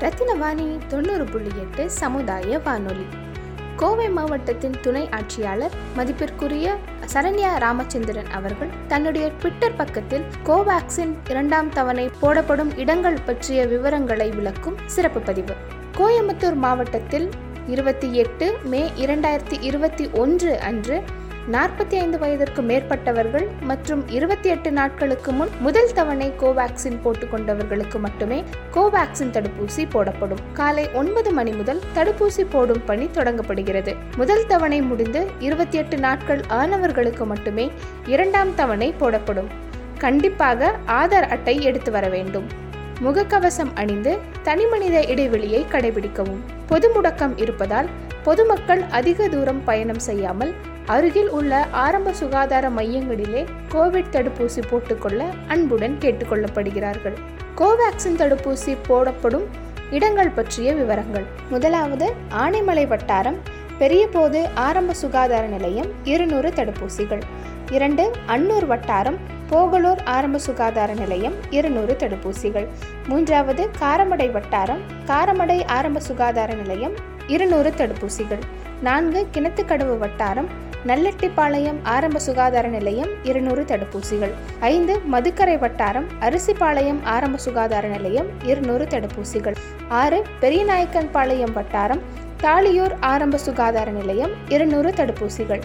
ரத்தினவாணி தொண்ணூறு புள்ளி எட்டு சமுதாய வானொலி. கோவை மாவட்டத்தின் துணை ஆட்சியாளர் மதிப்பிற்குரிய சரண்யா ராமச்சந்திரன் அவர்கள் தன்னுடைய ட்விட்டர் பக்கத்தில் கோவேக்சின் இரண்டாம் தவணை போடப்படும் இடங்கள் பற்றிய விவரங்களை விளக்கும் சிறப்பு பதிவு. கோயம்புத்தூர் மாவட்டத்தில் இருபத்தி எட்டு மே இரண்டாயிரத்தி இருபத்தி ஒன்று அன்று நாற்பத்தி ஐந்து வயதிற்கு மேற்பட்டவர்கள் மற்றும் இருபத்தி எட்டு நாட்களுக்கு முன் முதல் தவணை கோவேக்சின் போட்டுக்கொண்டவர்களுக்கு மட்டுமே கோவேக்சின் தடுப்பூசி போடப்படும். காலை ஒன்பது மணி முதல் தடுப்பூசி போடும் பணி தொடங்கப்படுகிறது. முதல் தவணை முடிந்து இருபத்தி எட்டு நாட்கள் ஆனவர்களுக்கு மட்டுமே இரண்டாம் தவணை போடப்படும். கண்டிப்பாக ஆதார் அட்டை எடுத்து வர வேண்டும். முகக்கவசம் அணிந்து தனிமனித இடைவெளியை கடைபிடிக்கவும். பொது முடக்கம் இருப்பதால் பொதுமக்கள் அதிக தூரம் பயணம் செய்யாமல் அருகில் உள்ள ஆரம்ப சுகாதார மையங்களிலே கோவிட் தடுப்பூசி போட்டுக்கொள்ள அன்புடன் கேட்டுக்கொள்ளப்படுகிறார்கள். கோவேக்சின் தடுப்பூசி போடப்படும் இடங்கள் பற்றிய விவரங்கள். முதலாவது ஆனைமலை வட்டாரம். பெரியபோது ஆரம்ப சுகாதார நிலையம் இருநூறு தடுப்பூசிகள். இரண்டு அன்னூர் வட்டாரம். போகலூர் ஆரம்ப சுகாதார நிலையம் இருநூறு தடுப்பூசிகள். மூன்றாவது காரமடை வட்டாரம். காரமடை ஆரம்ப சுகாதார நிலையம் இருநூறு தடுப்பூசிகள். நான்கு கிணத்துக்கடவு வட்டாரம் நல்லெட்டிப்பாளையம் ஆரம்ப சுகாதார நிலையம் இருநூறு தடுப்பூசிகள். ஐந்து மதுக்கரை வட்டாரம் அரிசிப்பாளையம் ஆரம்ப சுகாதார நிலையம் இருநூறு தடுப்பூசிகள். ஆறு பெரியநாயக்கன்பாளையம் வட்டாரம் தாளியூர் ஆரம்ப சுகாதார நிலையம் இருநூறு தடுப்பூசிகள்.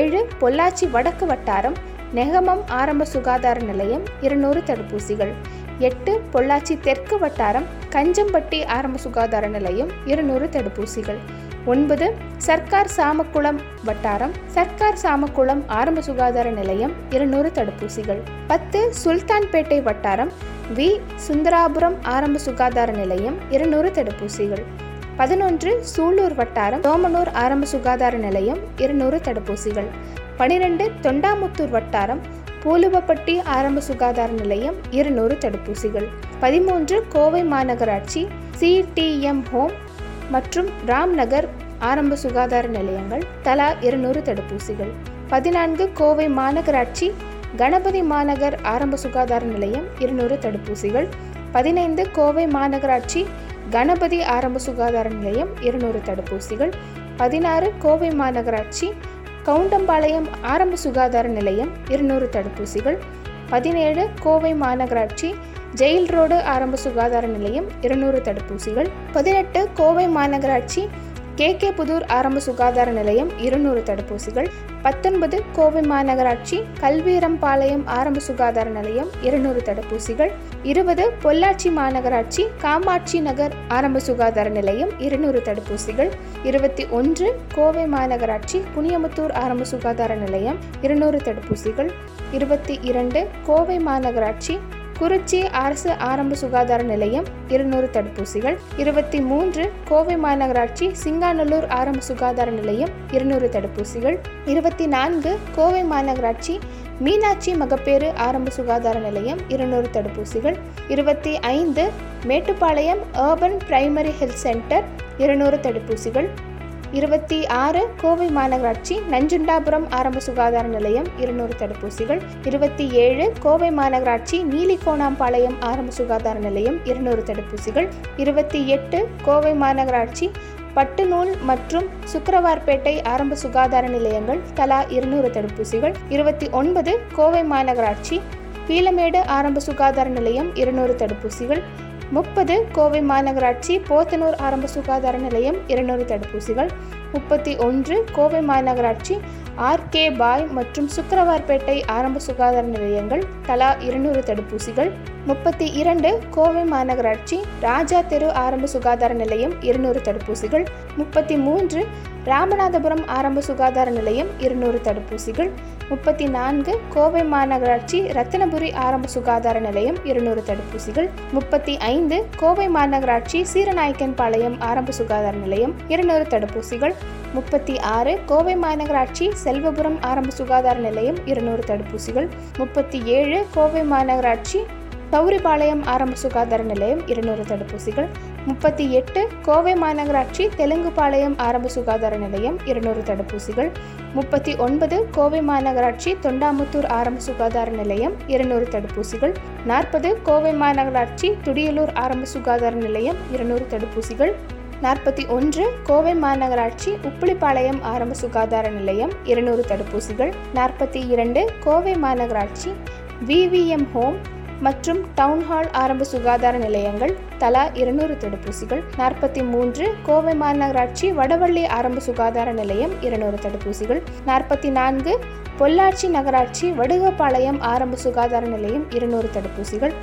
ஏழு பொள்ளாச்சி வடக்கு வட்டாரம் நெகமம் ஆரம்ப சுகாதார நிலையம் இருநூறு தடுப்பூசிகள். எட்டு பொள்ளாச்சி தெற்கு வட்டாரம் கஞ்சம்பட்டி ஆரம்ப சுகாதார நிலையம் இருநூறு தடுப்பூசிகள். ஒன்பது சர்க்கார் சாமக்குளம் வட்டாரம் சர்க்கார் சாமக்குளம் ஆரம்ப சுகாதார நிலையம் இருநூறு தடுப்பூசிகள். பத்து சுல்தான்பேட்டை வட்டாரம் வி சுந்தராபுரம் ஆரம்ப சுகாதார நிலையம் இருநூறு தடுப்பூசிகள். பதினொன்று சூலூர் வட்டாரம் தோமனூர் ஆரம்ப சுகாதார நிலையம் இருநூறு தடுப்பூசிகள். பனிரெண்டு தொண்டாமுத்தூர் வட்டாரம் பூலுவப்பட்டி ஆரம்ப சுகாதார நிலையம் இருநூறு தடுப்பூசிகள். பதிமூன்று கோவை மாநகராட்சி சிடிஎம் ஹோம் மற்றும் ராம்நகர் ஆரம்ப சுகாதார நிலையங்கள் தலா இருநூறு தடுப்பூசிகள். பதினான்கு கோவை மாநகராட்சி கணபதி மாநகர் ஆரம்ப சுகாதார நிலையம் இருநூறு தடுப்பூசிகள். பதினைந்து கோவை மாநகராட்சி கணபதி ஆரம்ப சுகாதார நிலையம் இருநூறு தடுப்பூசிகள். பதினாறு கோவை மாநகராட்சி கவுண்டம்பாளையம் ஆரம்ப சுகாதார நிலையம் இருநூறு தடுப்பூசிகள் பதினேழு கோவை மாநகராட்சி ஜெயில் ரோடு ஆரம்ப சுகாதார நிலையம் இருநூறு தடுப்பூசிகள் பதினெட்டு கோவை மாநகராட்சி கே கே புதூர் ஆரம்ப சுகாதார நிலையம் இருநூறு தடுப்பூசிகள் பத்தொன்பது கோவை மாநகராட்சி கல்வீரம்பாளையம் ஆரம்ப சுகாதார நிலையம் இருநூறு தடுப்பூசிகள் இருபது பொள்ளாச்சி மாநகராட்சி காமாட்சி நகர் ஆரம்ப சுகாதார நிலையம் இருநூறு தடுப்பூசிகள். இருபத்தி ஒன்று கோவை மாநகராட்சி புனியமுத்தூர் ஆரம்ப சுகாதார நிலையம் இருநூறு தடுப்பூசிகள். இருபத்தி இரண்டு கோவை மாநகராட்சி குறிச்சி அரசு ஆரம்ப சுகாதார நிலையம் இருநூறு தடுப்பூசிகள் இருபத்தி மூன்று கோவை மாநகராட்சி சிங்காநல்லூர் ஆரம்ப சுகாதார நிலையம் இருநூறு தடுப்பூசிகள் இருபத்தி நான்கு கோவை மாநகராட்சி மீனாட்சி மகப்பேறு ஆரம்ப சுகாதார நிலையம் இருநூறு தடுப்பூசிகள் இருபத்தி ஐந்து Mettupalayam urban primary health centre இருநூறு தடுப்பூசிகள் இருபத்தி ஆறு கோவை மாநகராட்சி நஞ்சுண்டாபுரம் ஆரம்ப சுகாதார நிலையம் இருநூறு தடுப்பூசிகள். இருபத்தி ஏழு கோவை மாநகராட்சி நீலிகோணாம்பாளையம் ஆரம்ப சுகாதார நிலையம் இருநூறு தடுப்பூசிகள். இருபத்தி எட்டு கோவை மாநகராட்சி பட்டுநூல் மற்றும் சுக்கரவார்பேட்டை ஆரம்ப சுகாதார நிலையங்கள் தலா இருநூறு தடுப்பூசிகள். இருபத்தி ஒன்பது கோவை மாநகராட்சி பீலமேடு ஆரம்ப சுகாதார நிலையம் இருநூறு தடுப்பூசிகள். முப்பது கோவை மாநகராட்சி போத்தனூர் ஆரம்ப சுகாதார நிலையம் இருநூறு தடுப்பூசிகள். முப்பத்தி ஒன்று கோவை மாநகராட்சி ஆர்கே பாய் மற்றும் சுக்கரவார்பேட்டை ஆரம்ப சுகாதார நிலையங்கள் தலா இருநூறு தடுப்பூசிகள். முப்பத்தி இரண்டு கோவை மாநகராட்சி ராஜா தெரு ஆரம்ப சுகாதார நிலையம் இருநூறு தடுப்பூசிகள். முப்பத்தி மூன்று ராமநாதபுரம் ஆரம்ப சுகாதார நிலையம் இருநூறு தடுப்பூசிகள். முப்பத்தி நான்கு கோவை மாநகராட்சி ரத்தினபுரி ஆரம்ப சுகாதார நிலையம் இருநூறு தடுப்பூசிகள். முப்பத்தி ஐந்து கோவை மாநகராட்சி சீரநாயக்கன்பாளையம் ஆரம்ப சுகாதார நிலையம் இருநூறு தடுப்பூசிகள். முப்பத்தி ஆறு கோவை மாநகராட்சி செல்வபுரம் ஆரம்ப சுகாதார நிலையம் இருநூறு தடுப்பூசிகள். முப்பத்தி ஏழு கோவை மாநகராட்சி சௌரிபாளையம் ஆரம்ப சுகாதார நிலையம் இருநூறு தடுப்பூசிகள். முப்பத்தி எட்டு கோவை மாநகராட்சி தெலுங்குபாளையம் ஆரம்ப சுகாதார நிலையம் இருநூறு தடுப்பூசிகள். முப்பத்தி ஒன்பது கோவை மாநகராட்சி தொண்டாமுத்தூர் ஆரம்ப சுகாதார நிலையம் இருநூறு தடுப்பூசிகள். நாற்பது கோவை மாநகராட்சி துடியலூர் ஆரம்ப சுகாதார நிலையம் இருநூறு தடுப்பூசிகள். நாற்பத்தி ஒன்று கோவை மாநகராட்சி உப்பிலிப்பாளையம் ஆரம்ப சுகாதார நிலையம் இருநூறு தடுப்பூசிகள். நாற்பத்தி இரண்டு கோவை மாநகராட்சி விவிஎம் ஹோம் மற்றும் டவுன்ஹால் ஆரம்ப சுகாதார நிலையங்கள் தலா இருநூறு தடுப்பூசிகள் நாற்பத்தி மூன்று கோவை மாநகராட்சி வடவள்ளி ஆரம்ப சுகாதார நிலையம் இருநூறு தடுப்பூசிகள் நாற்பத்தி நான்கு பொள்ளாச்சி நகராட்சி வடுகப்பாளையம் ஆரம்ப சுகாதார நிலையம் இருநூறு தடுப்பூசிகள்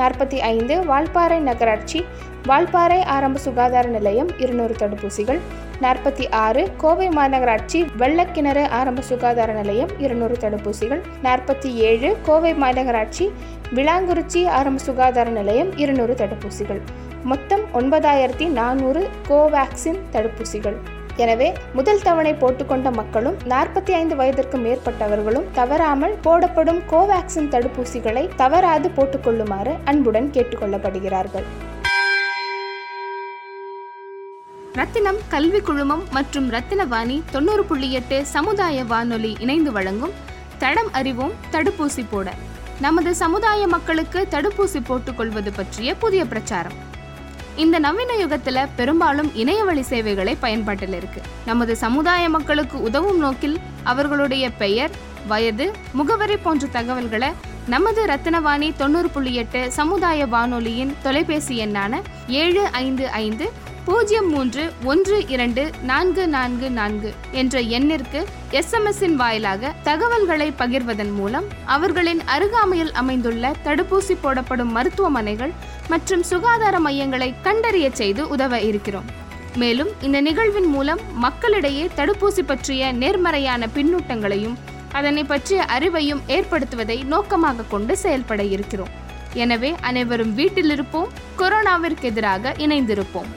நாற்பத்தி ஐந்து வால்பாறை நகராட்சி வால்பாறை ஆரம்ப சுகாதார நிலையம் இருநூறு தடுப்பூசிகள். நாற்பத்தி ஆறு கோவை மாநகராட்சி வெள்ளக்கிணறு ஆரம்ப சுகாதார நிலையம் இருநூறு தடுப்பூசிகள். நாற்பத்தி ஏழு கோவை மாநகராட்சி விளாங்குறிச்சி ஆரம்ப சுகாதார நிலையம் இருநூறு தடுப்பூசிகள். மொத்தம் ஒன்பதாயிரத்தி நானூறு கோவேக்சின் தடுப்பூசிகள். எனவே முதல் தவணை போட்டுக்கொண்ட மக்களும் நாற்பத்தி ஐந்து வயதிற்கு மேற்பட்டவர்களும் தவறாமல் போடப்படும் கோவேக்சின் தடுப்பூசிகளை தவறாது போட்டுக்கொள்ளுமாறு அன்புடன் கேட்டுக்கொள்ளப்படுகிறார்கள். ரத்தினம் கல்வி குழுமம் மற்றும் ரத்தினவாணி தொண்ணூறு புள்ளி எட்டு சமுதாய வானொலி இணைந்து வழங்கும் தடம் அறிவோம் தடுப்பூசி போட. நமது சமுதாய மக்களுக்கு தடுப்பூசி போட்டுக்கொள்வது பற்றிய புதிய பிரச்சாரம். இந்த நவீன யுகத்துல பெரும்பாலும் இணையவழி சேவைகளை பயன்பாட்டில் இருக்கு. நமது சமுதாய மக்களுக்கு உதவும் நோக்கில் அவர்களுடைய பெயர் வயது முகவரி போன்ற தகவல்களை நமது ரத்னவாணி தொண்ணூறு புள்ளி எட்டு சமுதாய வானொலியின் தொலைபேசி எண்ணான ஏழு ஐந்து ஐந்து பூஜ்ஜியம் மூன்று ஒன்று இரண்டு நான்கு நான்கு நான்கு என்ற எண்ணிற்கு எஸ்எம்எஸ்ஸின் வாயிலாக தகவல்களை பகிர்வதன் மூலம் அவர்களின் அருகாமையில் அமைந்துள்ள தடுப்பூசி போடப்படும் மருத்துவமனைகள் மற்றும் சுகாதார மையங்களை கண்டறிய செய்து உதவ இருக்கிறோம். மேலும் இந்த நிகழ்வின் மூலம் மக்களிடையே தடுப்பூசி பற்றிய நேர்மறையான பின்னூட்டங்களையும் அதனை பற்றிய அறிவையும் ஏற்படுத்துவதை நோக்கமாக கொண்டு செயல்பட இருக்கிறோம். எனவே அனைவரும் வீட்டில் இருப்போம் கொரோனாவிற்கு எதிராக இணைந்திருப்போம்.